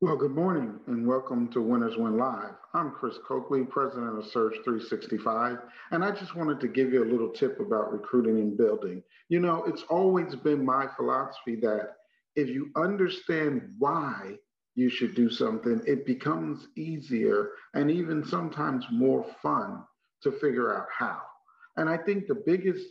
Well, good morning and welcome to Winners Win Live. I'm Chris Coakley, president of Surge 365, and I just wanted to give you a little tip about recruiting and building. You know, it's always been my philosophy that if you understand why you should do something, it becomes easier and even sometimes more fun to figure out how. And I think the biggest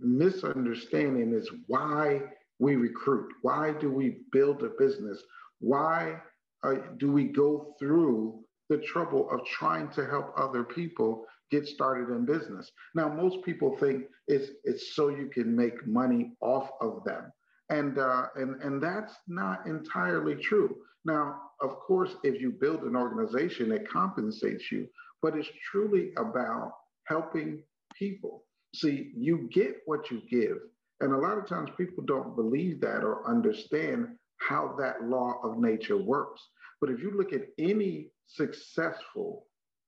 misunderstanding is why we recruit. Why do we build a business? Why uh, do we go through the trouble of trying to help other people get started in business? Now, most people think it's, it's so you can make money off of them. And, uh, and, and that's not entirely true. Now, of course, if you build an organization, it compensates you, but it's truly about helping people. See, you get what you give. And a lot of times people don't believe that or understand how that law of nature works. But if you look at any successful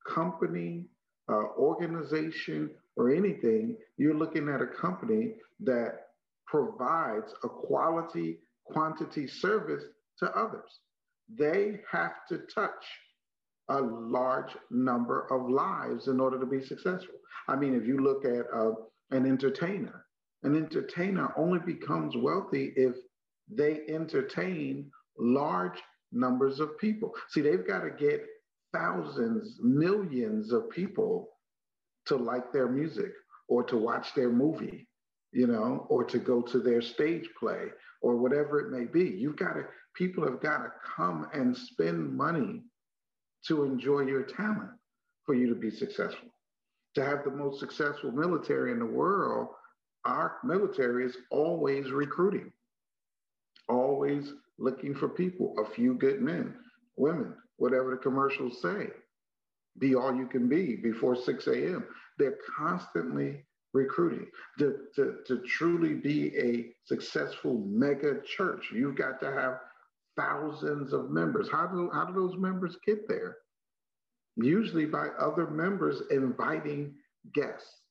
company, uh, organization, or anything, you're looking at a company that provides a quality quantity service to others. They have to touch a large number of lives in order to be successful. I mean, if you look at uh, an entertainer, an entertainer only becomes wealthy if they entertain large numbers of people. See, they've got to get thousands, millions of people to like their music or to watch their movie, you know, or to go to their stage play or whatever it may be. You've got to, people have got to come and spend money to enjoy your talent for you to be successful. To have the most successful military in the world, our military is always recruiting always looking for people, a few good men, women, whatever the commercials say. Be all you can be before 6 a.m. They're constantly recruiting. To, to, to truly be a successful mega church, you've got to have thousands of members. How do, how do those members get there? Usually by other members inviting guests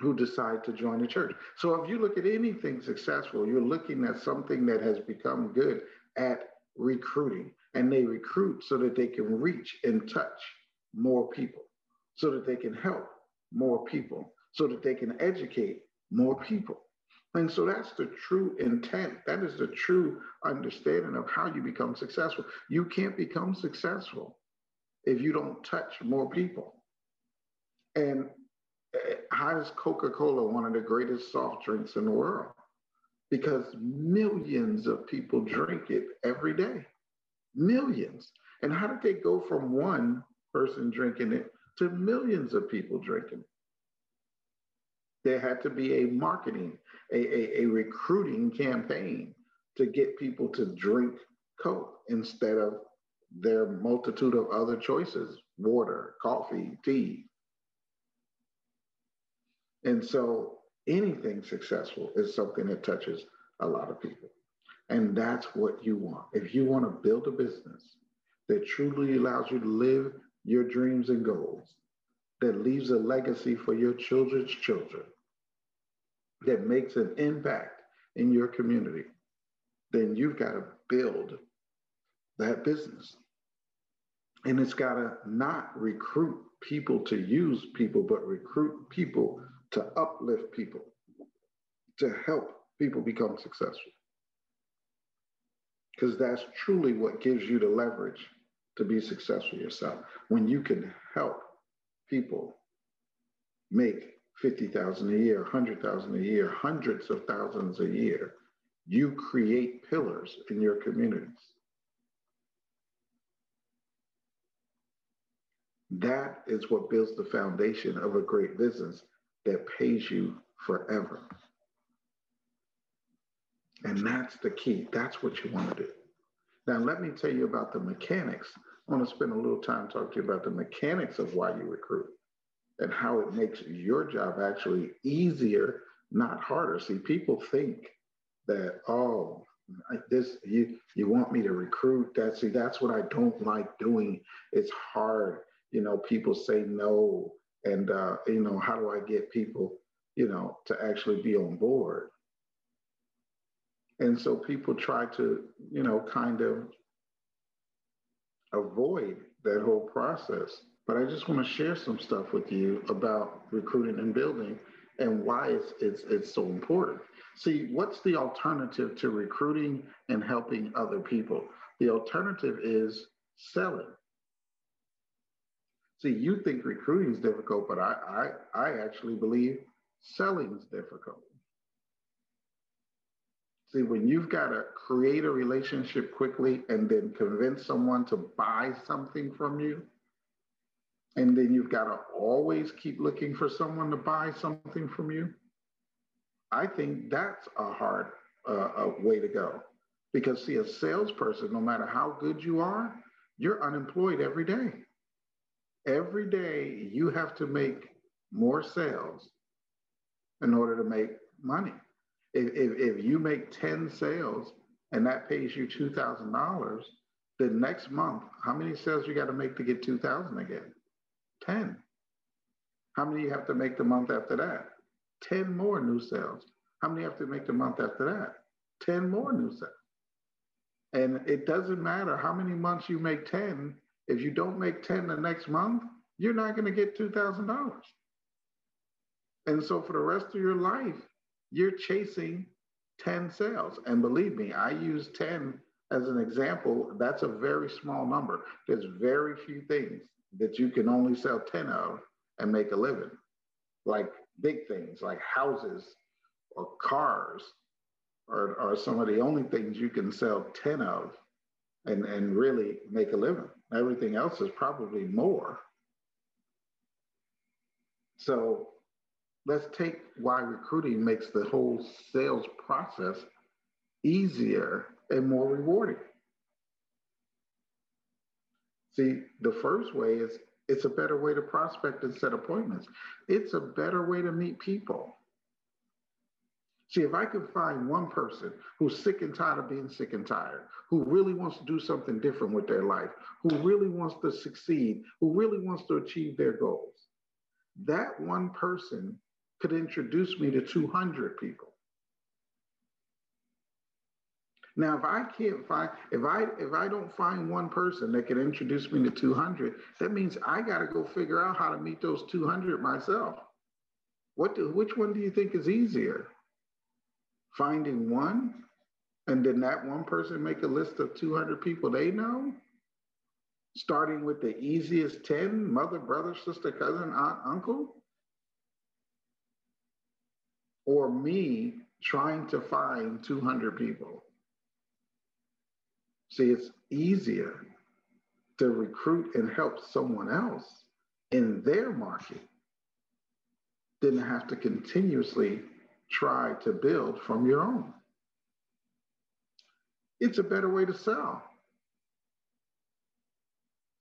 who decide to join the church. So if you look at anything successful, you're looking at something that has become good at recruiting. And they recruit so that they can reach and touch more people, so that they can help more people, so that they can educate more people. And so that's the true intent. That is the true understanding of how you become successful. You can't become successful if you don't touch more people. And how is Coca-Cola one of the greatest soft drinks in the world? Because millions of people drink it every day. Millions. And how did they go from one person drinking it to millions of people drinking it? There had to be a marketing, a, a, a recruiting campaign to get people to drink Coke instead of their multitude of other choices water, coffee, tea, and so anything successful is something that touches a lot of people. And that's what you want. If you want to build a business that truly allows you to live your dreams and goals, that leaves a legacy for your children's children, that makes an impact in your community, then you've got to build that business. And it's got to not recruit people to use people, but recruit people to uplift people, to help people become successful. Because that's truly what gives you the leverage to be successful yourself. When you can help people make 50,000 a year, 100,000 a year, hundreds of thousands a year, you create pillars in your communities. That is what builds the foundation of a great business that pays you forever. And that's the key. That's what you want to do. Now, let me tell you about the mechanics. I want to spend a little time talking to you about the mechanics of why you recruit and how it makes your job actually easier, not harder. See, people think that, oh, this you you want me to recruit that see that's what i don't like doing it's hard you know people say no and uh, you know how do i get people you know to actually be on board and so people try to you know kind of avoid that whole process. But I just want to share some stuff with you about recruiting and building and why it's, it's, it's so important. See, what's the alternative to recruiting and helping other people? The alternative is selling. See, you think recruiting is difficult, but I, I, I actually believe selling is difficult. See, when you've got to create a relationship quickly and then convince someone to buy something from you, and then you've got to always keep looking for someone to buy something from you, I think that's a hard uh, way to go. Because, see, a salesperson, no matter how good you are, you're unemployed every day. Every day you have to make more sales in order to make money. If, if, if you make 10 sales and that pays you $2,000, the next month, how many sales you got to make to get 2,000 again? 10. How many you have to make the month after that? 10 more new sales. How many have to make the month after that? 10 more new sales. And it doesn't matter how many months you make 10, if you don't make 10 the next month, you're not going to get $2,000. And so for the rest of your life, you're chasing 10 sales. And believe me, I use 10 as an example. That's a very small number. There's very few things that you can only sell 10 of and make a living, like big things like houses or cars are, are some of the only things you can sell 10 of and, and really make a living. Everything else is probably more. So let's take why recruiting makes the whole sales process easier and more rewarding. See, the first way is it's a better way to prospect and set appointments. It's a better way to meet people. See, if I can find one person who's sick and tired of being sick and tired, who really wants to do something different with their life, who really wants to succeed, who really wants to achieve their goals, that one person could introduce me to 200 people. Now, if I can't find, if I if I don't find one person that can introduce me to 200, that means I got to go figure out how to meet those 200 myself. What do, which one do you think is easier? Finding one, and then that one person make a list of 200 people they know, starting with the easiest 10 mother, brother, sister, cousin, aunt, uncle, or me trying to find 200 people. See, it's easier to recruit and help someone else in their market than to have to continuously try to build from your own. It's a better way to sell.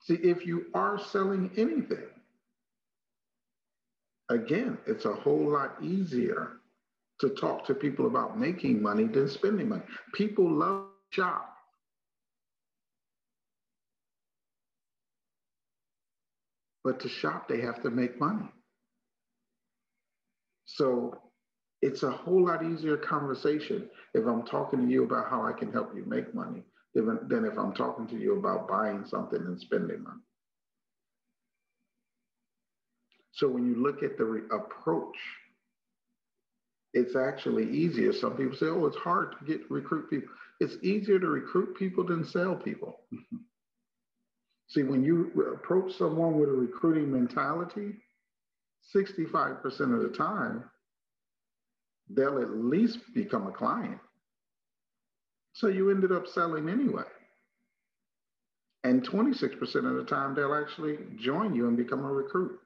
See, if you are selling anything, again, it's a whole lot easier to talk to people about making money than spending money. People love shop. But to shop, they have to make money. So it's a whole lot easier conversation if I'm talking to you about how I can help you make money than if I'm talking to you about buying something and spending money. So when you look at the re- approach, it's actually easier. Some people say, oh, it's hard to get recruit people. It's easier to recruit people than sell people. Mm-hmm. See, when you approach someone with a recruiting mentality, 65% of the time, they'll at least become a client. So you ended up selling anyway. And 26% of the time, they'll actually join you and become a recruit.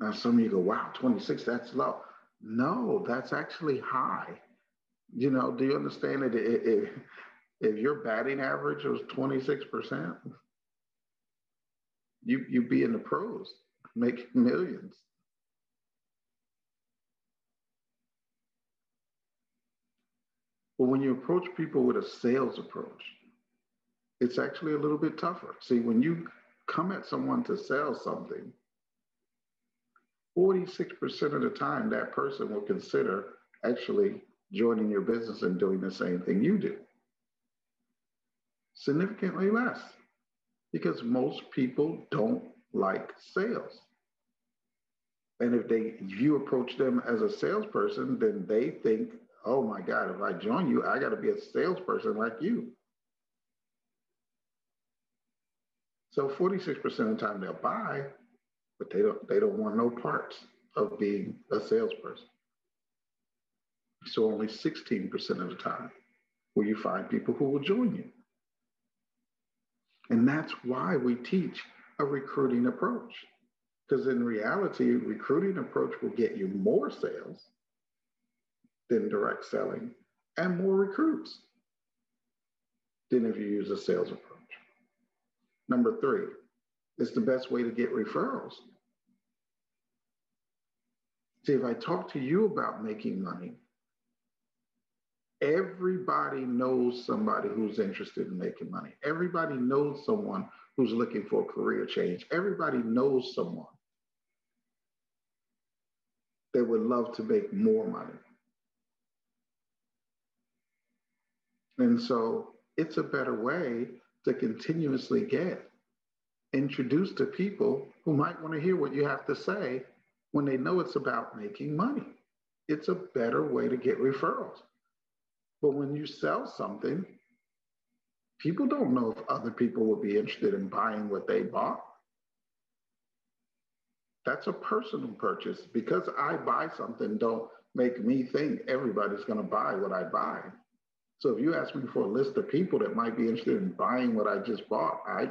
Now, some of you go, wow, 26, that's low. No, that's actually high. You know, do you understand that if, if your batting average was 26%, you, you'd be in the pros, making millions. But when you approach people with a sales approach, it's actually a little bit tougher. See, when you come at someone to sell something, 46% of the time that person will consider actually joining your business and doing the same thing you do. Significantly less. because most people don't like sales. And if they if you approach them as a salesperson, then they think, oh my God, if I join you, I got to be a salesperson like you. So 46% of the time they'll buy, but they don't they don't want no parts of being a salesperson. So only 16% of the time will you find people who will join you. And that's why we teach a recruiting approach. Because in reality, recruiting approach will get you more sales than direct selling and more recruits than if you use a sales approach. Number three, it's the best way to get referrals. See, if I talk to you about making money, everybody knows somebody who's interested in making money. Everybody knows someone who's looking for a career change. Everybody knows someone that would love to make more money. And so it's a better way to continuously get introduced to people who might want to hear what you have to say when they know it's about making money. It's a better way to get referrals. But when you sell something, people don't know if other people will be interested in buying what they bought. That's a personal purchase. Because I buy something, don't make me think everybody's going to buy what I buy. So if you ask me for a list of people that might be interested in buying what I just bought, I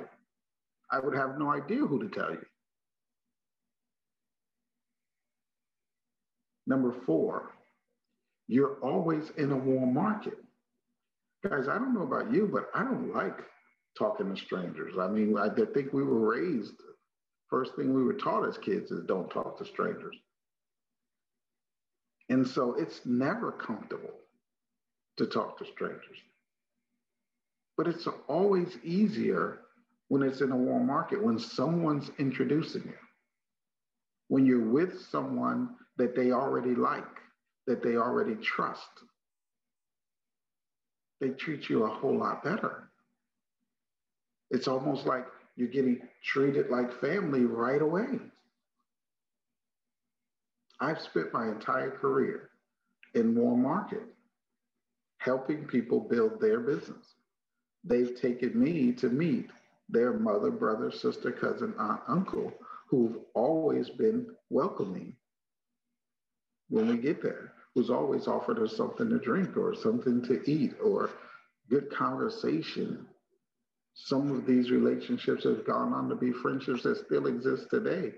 I would have no idea who to tell you. Number four, you're always in a warm market. Guys, I don't know about you, but I don't like talking to strangers. I mean, I think we were raised, first thing we were taught as kids is don't talk to strangers. And so it's never comfortable to talk to strangers. But it's always easier when it's in a warm market, when someone's introducing you, when you're with someone that they already like, that they already trust. They treat you a whole lot better. It's almost like you're getting treated like family right away. I've spent my entire career in warm market helping people build their business. They've taken me to meet their mother, brother, sister, cousin, aunt, uncle, who've always been welcoming when we get there, who's always offered us something to drink or something to eat or good conversation. Some of these relationships have gone on to be friendships that still exist today,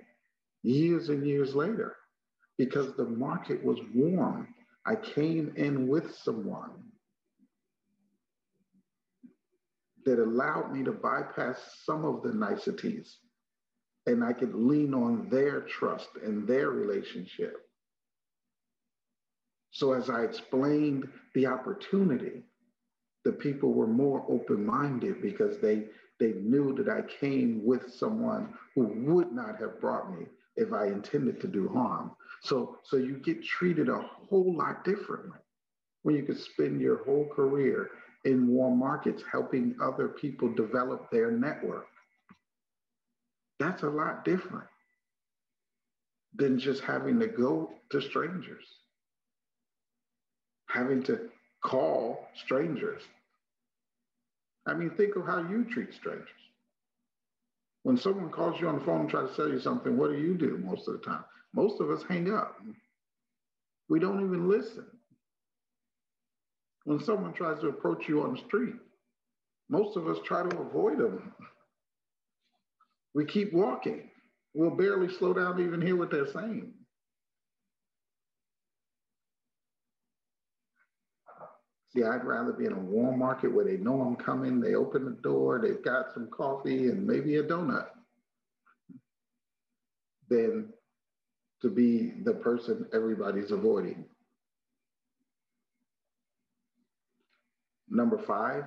years and years later, because the market was warm. I came in with someone that allowed me to bypass some of the niceties and I could lean on their trust and their relationship. So, as I explained the opportunity, the people were more open minded because they, they knew that I came with someone who would not have brought me if I intended to do harm. So, so you get treated a whole lot differently when you could spend your whole career in warm markets, helping other people develop their network. That's a lot different than just having to go to strangers, having to call strangers. I mean, think of how you treat strangers. When someone calls you on the phone and tries to sell you something, what do you do most of the time? Most of us hang up. We don't even listen. When someone tries to approach you on the street, most of us try to avoid them. We keep walking. We'll barely slow down to even hear what they're saying. See, I'd rather be in a warm market where they know I'm coming, they open the door, they've got some coffee and maybe a donut, than to be the person everybody's avoiding. Number five,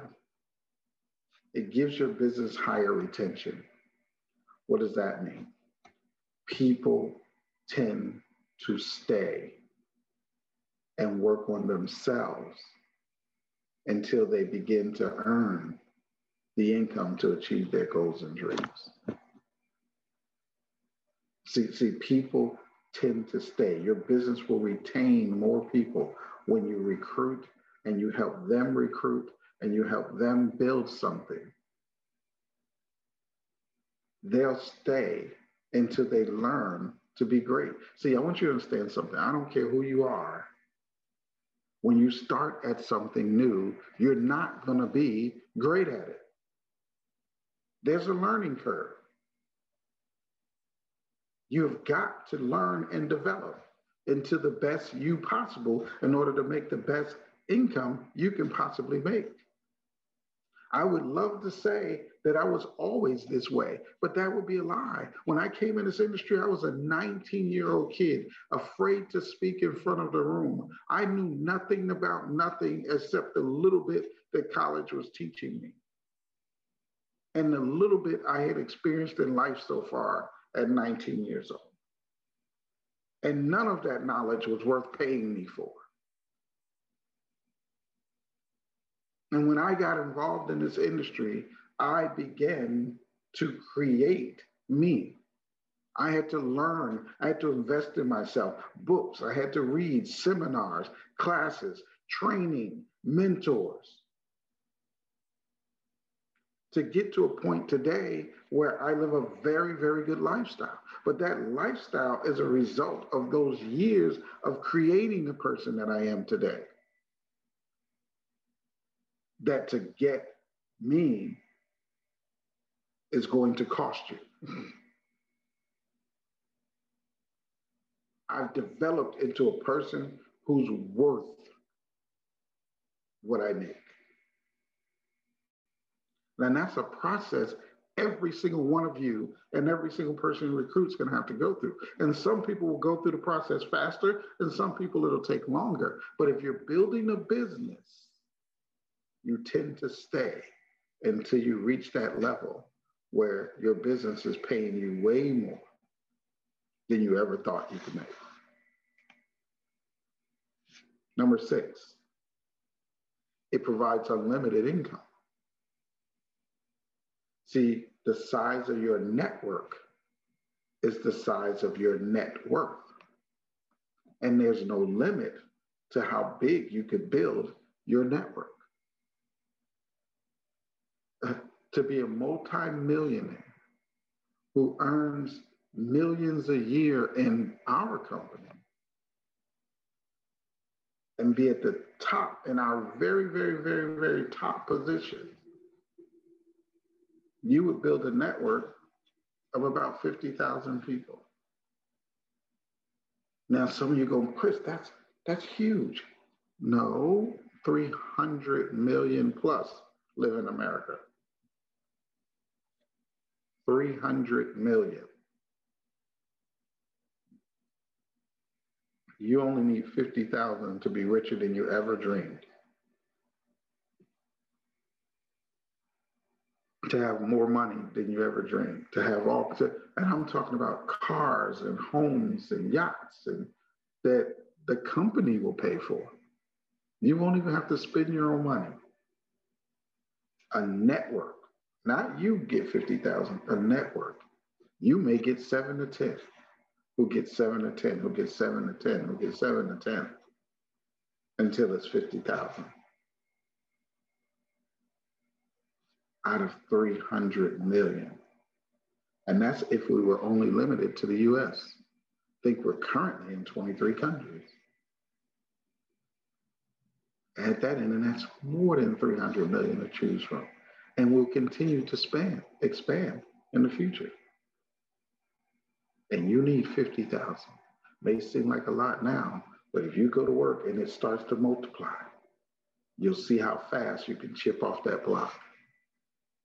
it gives your business higher retention. What does that mean? People tend to stay and work on themselves until they begin to earn the income to achieve their goals and dreams. See, see, people tend to stay. Your business will retain more people when you recruit and you help them recruit and you help them build something. They'll stay until they learn to be great. See, I want you to understand something. I don't care who you are. When you start at something new, you're not going to be great at it. There's a learning curve. You've got to learn and develop into the best you possible in order to make the best income you can possibly make. I would love to say that I was always this way, but that would be a lie. When I came in this industry, I was a 19 year old kid, afraid to speak in front of the room. I knew nothing about nothing except the little bit that college was teaching me. And the little bit I had experienced in life so far at 19 years old. And none of that knowledge was worth paying me for. And when I got involved in this industry, I began to create me. I had to learn, I had to invest in myself, books, I had to read seminars, classes, training, mentors to get to a point today where I live a very, very good lifestyle. But that lifestyle is a result of those years of creating the person that I am today. That to get me is going to cost you. Mm-hmm. I've developed into a person who's worth what I make. And that's a process every single one of you and every single person who recruits going to have to go through. And some people will go through the process faster, and some people it'll take longer. But if you're building a business, you tend to stay until you reach that level where your business is paying you way more than you ever thought you could make. Number six, it provides unlimited income. See, the size of your network is the size of your net worth. And there's no limit to how big you could build your network. Uh, to be a multimillionaire who earns millions a year in our company and be at the top in our very, very, very, very top position you would build a network of about 50,000 people. Now, some of you go, Chris, that's, that's huge. No, 300 million plus live in America. 300 million. You only need 50,000 to be richer than you ever dreamed. to have more money than you ever dreamed, to have all, to, and I'm talking about cars and homes and yachts and that the company will pay for. You won't even have to spend your own money. A network, not you get 50,000, a network. You may get seven to 10. Who gets seven to 10? Who gets seven to 10? Who gets seven to 10? Until it's 50,000. out of 300 million. And that's if we were only limited to the US. I think we're currently in 23 countries. Add that in, and that's more than 300 million to choose from. And we'll continue to span, expand in the future. And you need 50,000. May seem like a lot now, but if you go to work and it starts to multiply, you'll see how fast you can chip off that block.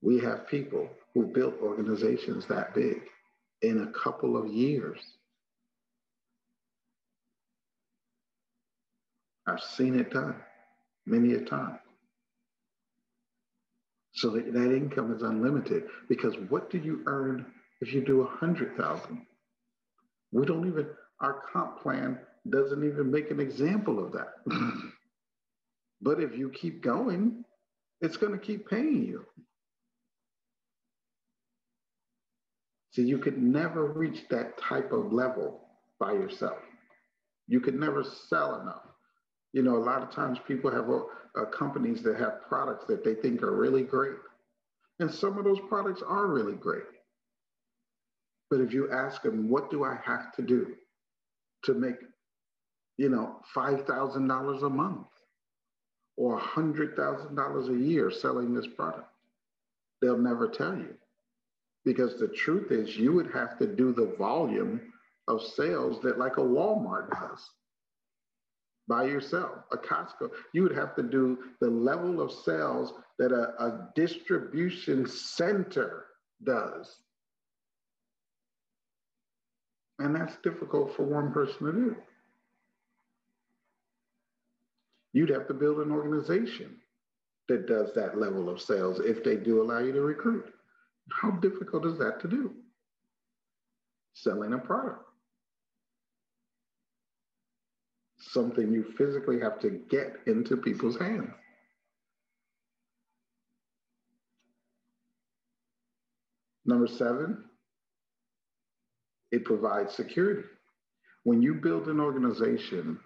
We have people who built organizations that big in a couple of years. I've seen it done many a time so that, that income is unlimited because what do you earn if you do a hundred thousand? We don't even our comp plan doesn't even make an example of that. But if you keep going it's going to keep paying you. See you could never reach that type of level by yourself. You could never sell enough. You know, a lot of times people have uh, companies that have products that they think are really great. And some of those products are really great. But if you ask them, what do I have to do to make, you know, $5,000 a month or $100,000 a year selling this product? They'll never tell you. Because the truth is, you would have to do the volume of sales that, like a Walmart does by yourself, a Costco. You would have to do the level of sales that a, a distribution center does. And that's difficult for one person to do. You'd have to build an organization that does that level of sales if they do allow you to recruit. How difficult is that to do? Selling a product. Something you physically have to get into people's hands. Number seven, it provides security. When you build an organization,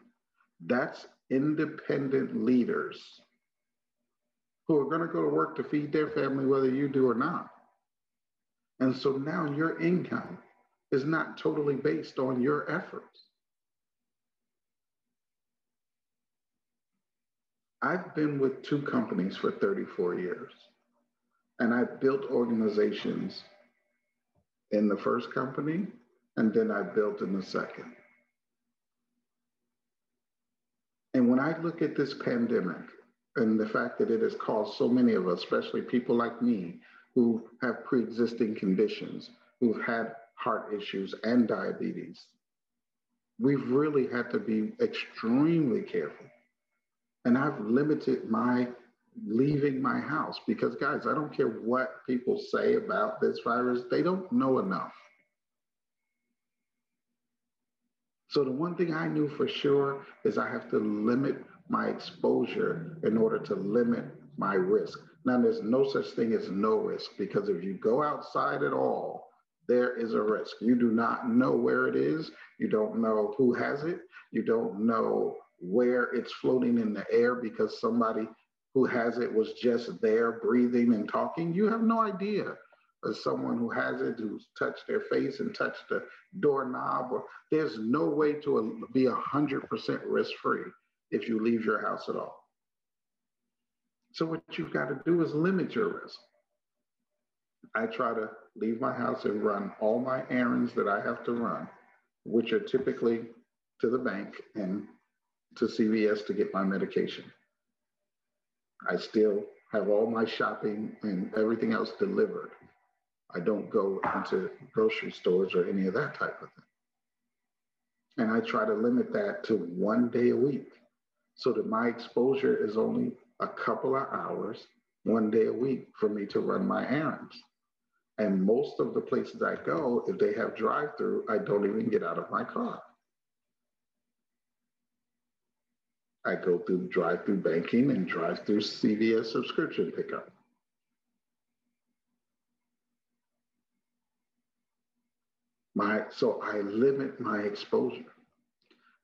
that's independent leaders who are going to go to work to feed their family, whether you do or not. And so now your income is not totally based on your efforts. I've been with two companies for 34 years, and I built organizations in the first company, and then I built in the second. And when I look at this pandemic and the fact that it has caused so many of us, especially people like me, who have pre-existing conditions, who've had heart issues and diabetes. We've really had to be extremely careful. And I've limited my leaving my house because, guys, I don't care what people say about this virus, they don't know enough. So, the one thing I knew for sure is I have to limit my exposure in order to limit my risk. Now, there's no such thing as no risk because if you go outside at all, there is a risk. You do not know where it is. You don't know who has it. You don't know where it's floating in the air because somebody who has it was just there breathing and talking. You have no idea. As someone who has it, who's touched their face and touched the doorknob, or there's no way to be 100% risk free if you leave your house at all. So what you've got to do is limit your risk. I try to leave my house and run all my errands that I have to run, which are typically to the bank and to CVS to get my medication. I still have all my shopping and everything else delivered. I don't go into grocery stores or any of that type of thing. And I try to limit that to one day a week so that my exposure is only a couple of hours one day a week for me to run my errands. And most of the places I go, if they have drive through, I don't even get out of my car. I go through drive through banking and drive through CVS subscription pickup. My, so I limit my exposure.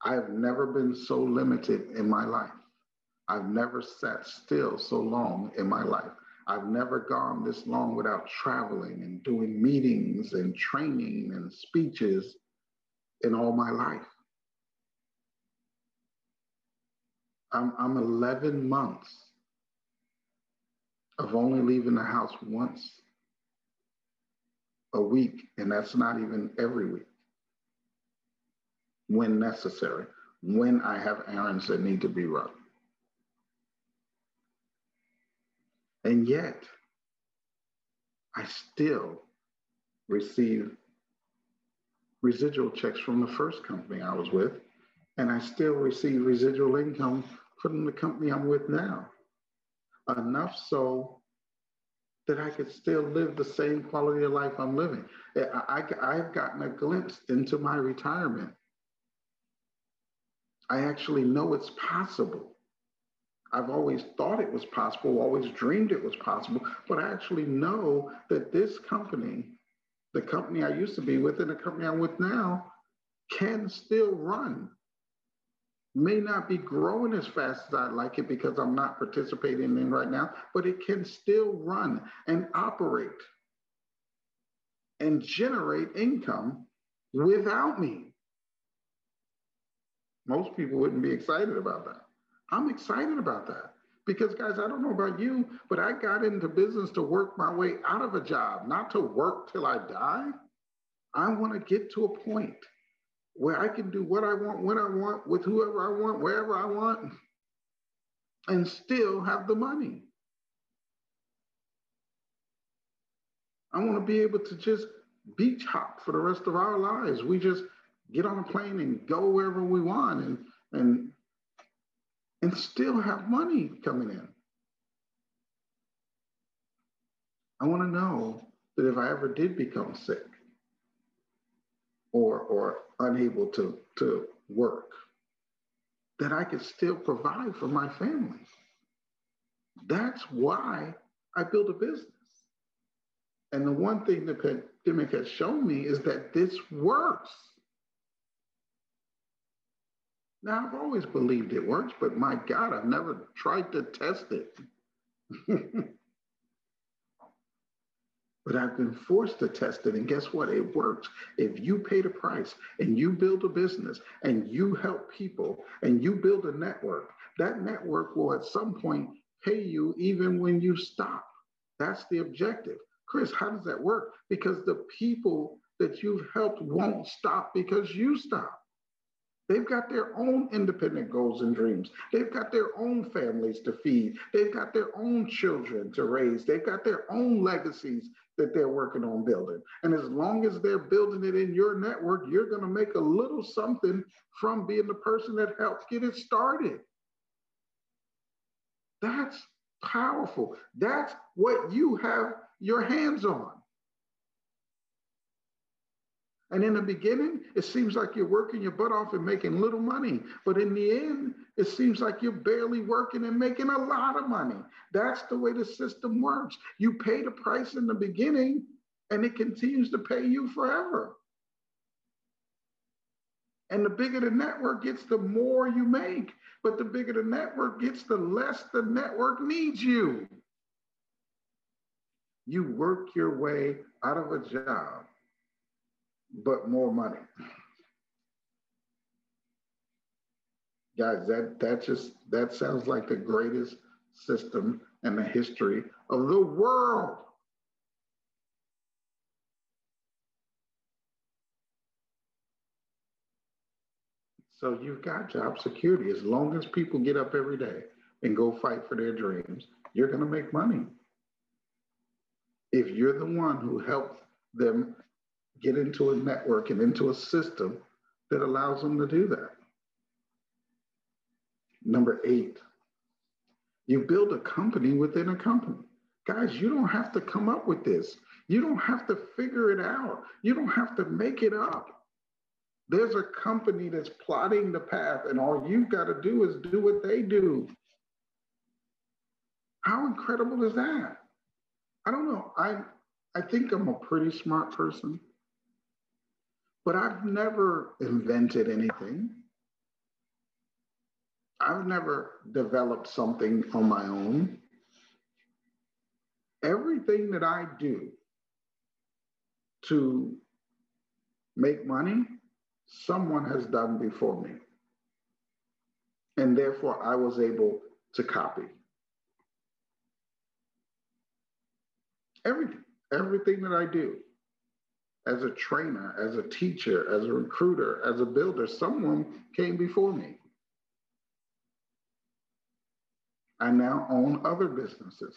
I've never been so limited in my life. I've never sat still so long in my life. I've never gone this long without traveling and doing meetings and training and speeches in all my life. I'm, I'm 11 months of only leaving the house once a week, and that's not even every week when necessary, when I have errands that need to be run. And yet, I still receive residual checks from the first company I was with, and I still receive residual income from the company I'm with now. Enough so that I could still live the same quality of life I'm living. I, I, I've gotten a glimpse into my retirement. I actually know it's possible. I've always thought it was possible, always dreamed it was possible, but I actually know that this company the company I used to be with and the company I'm with now can still run. May not be growing as fast as I'd like it because I'm not participating in right now, but it can still run and operate and generate income without me. Most people wouldn't be excited about that. I'm excited about that because, guys, I don't know about you, but I got into business to work my way out of a job, not to work till I die. I want to get to a point where I can do what I want, when I want, with whoever I want, wherever I want, and still have the money. I want to be able to just beach hop for the rest of our lives. We just get on a plane and go wherever we want and and and still have money coming in. I want to know that if I ever did become sick or or unable to to work, that I could still provide for my family. That's why I built a business. And the one thing the pandemic has shown me is that this works. Now, I've always believed it works, but my God, I've never tried to test it. but I've been forced to test it. And guess what? It works. If you pay the price and you build a business and you help people and you build a network, that network will at some point pay you even when you stop. That's the objective. Chris, how does that work? Because the people that you've helped won't stop because you stop. They've got their own independent goals and dreams. They've got their own families to feed. They've got their own children to raise. They've got their own legacies that they're working on building. And as long as they're building it in your network, you're going to make a little something from being the person that helps get it started. That's powerful. That's what you have your hands on. And in the beginning, it seems like you're working your butt off and making little money. But in the end, it seems like you're barely working and making a lot of money. That's the way the system works. You pay the price in the beginning, and it continues to pay you forever. And the bigger the network gets, the more you make. But the bigger the network gets, the less the network needs you. You work your way out of a job, but more money. Guys, that that just that sounds like the greatest system in the history of the world. So you've got job security. As long as people get up every day and go fight for their dreams, you're going to make money if you're the one who helped them get into a network and into a system that allows them to do that. Number eight, you build a company within a company. Guys, you don't have to come up with this. You don't have to figure it out. You don't have to make it up. There's a company that's plotting the path, and all you've got to do is do what they do. How incredible is that? I don't know. I I think I'm a pretty smart person, but I've never invented anything. I've never developed something on my own. Everything that I do to make money, someone has done before me. And therefore, I was able to copy. Everything, everything that I do as a trainer, as a teacher, as a recruiter, as a builder, someone came before me. I now own other businesses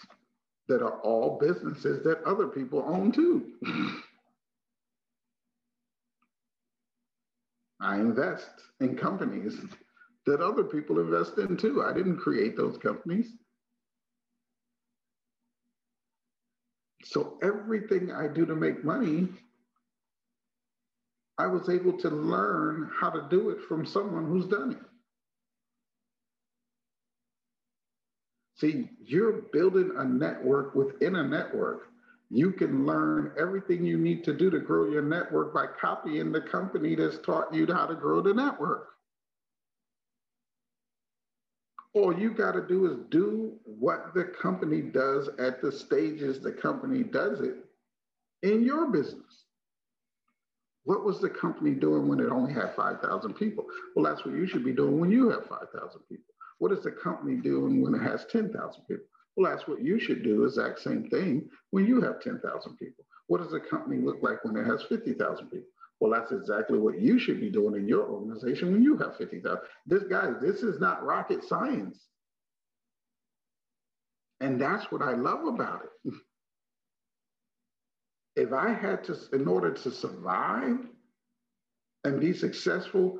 that are all businesses that other people own too. I invest in companies that other people invest in too. I didn't create those companies. So everything I do to make money, I was able to learn how to do it from someone who's done it. See, you're building a network within a network. You can learn everything you need to do to grow your network by copying the company that's taught you how to grow the network. All you got to do is do what the company does at the stages the company does it in your business. What was the company doing when it only had 5,000 people? Well, that's what you should be doing when you have 5,000 people. What is the company doing when it has 10,000 people? Well, that's what you should do, exact same thing when you have 10,000 people. What does a company look like when it has 50,000 people? Well, that's exactly what you should be doing in your organization when you have 50,000. This guy, this is not rocket science. And that's what I love about it. if I had to, in order to survive and be successful,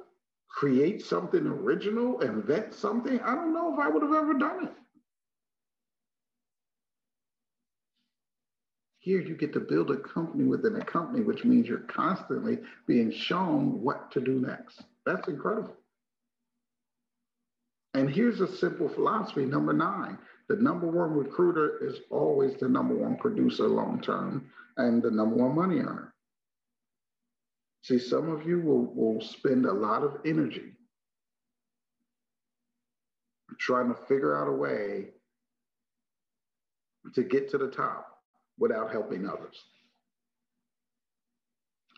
create something original, invent something, I don't know if I would have ever done it. Here you get to build a company within a company, which means you're constantly being shown what to do next. That's incredible. And here's a simple philosophy number nine the number one recruiter is always the number one producer long term and the number one money earner. See, some of you will, will spend a lot of energy trying to figure out a way to get to the top without helping others.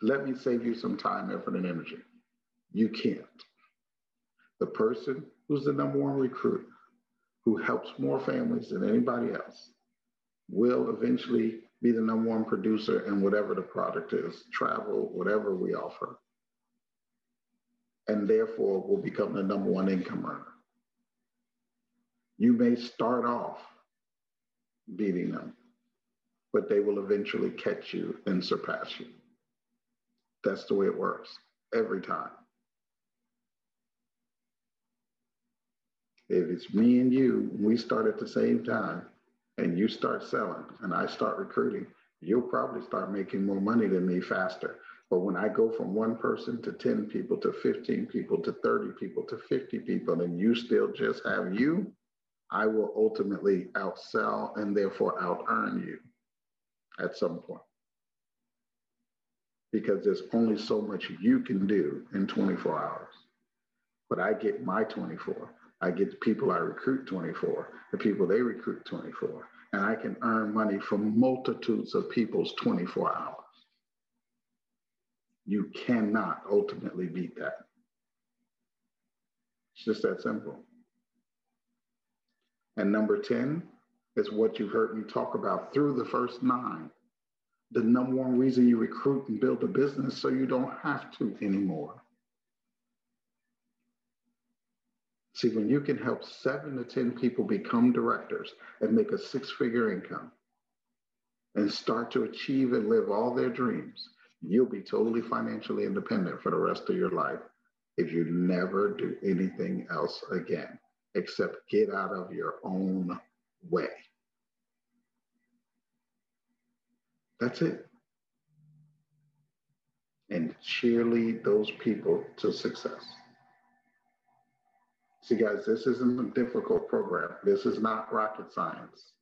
Let me save you some time, effort, and energy. You can't. The person who's the number one recruit, who helps more families than anybody else, will eventually be the number one producer in whatever the product is, travel, whatever we offer, and therefore will become the number one income earner. You may start off beating them, but they will eventually catch you and surpass you. That's the way it works every time. If it's me and you, we start at the same time and you start selling and I start recruiting, you'll probably start making more money than me faster. But when I go from one person to 10 people to 15 people to 30 people to 50 people, and you still just have you, I will ultimately outsell and therefore out earn you at some point. Because there's only so much you can do in 24 hours. But I get my 24. I get the people I recruit 24, the people they recruit 24. And I can earn money from multitudes of people's 24 hours. You cannot ultimately beat that. It's just that simple. And number 10, is what you've heard me talk about through the first nine. The number one reason you recruit and build a business so you don't have to anymore. See, when you can help seven to 10 people become directors and make a six figure income and start to achieve and live all their dreams, you'll be totally financially independent for the rest of your life if you never do anything else again except get out of your own way. That's it. And cheerlead those people to success. See, guys, this isn't a difficult program. This is not rocket science.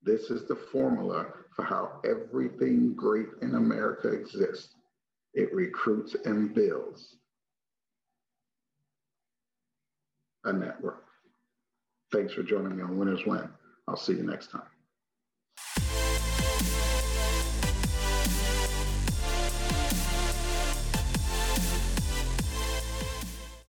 This is the formula for how everything great in America exists. It recruits and builds a network. Thanks for joining me on Winners Win. I'll see you next time.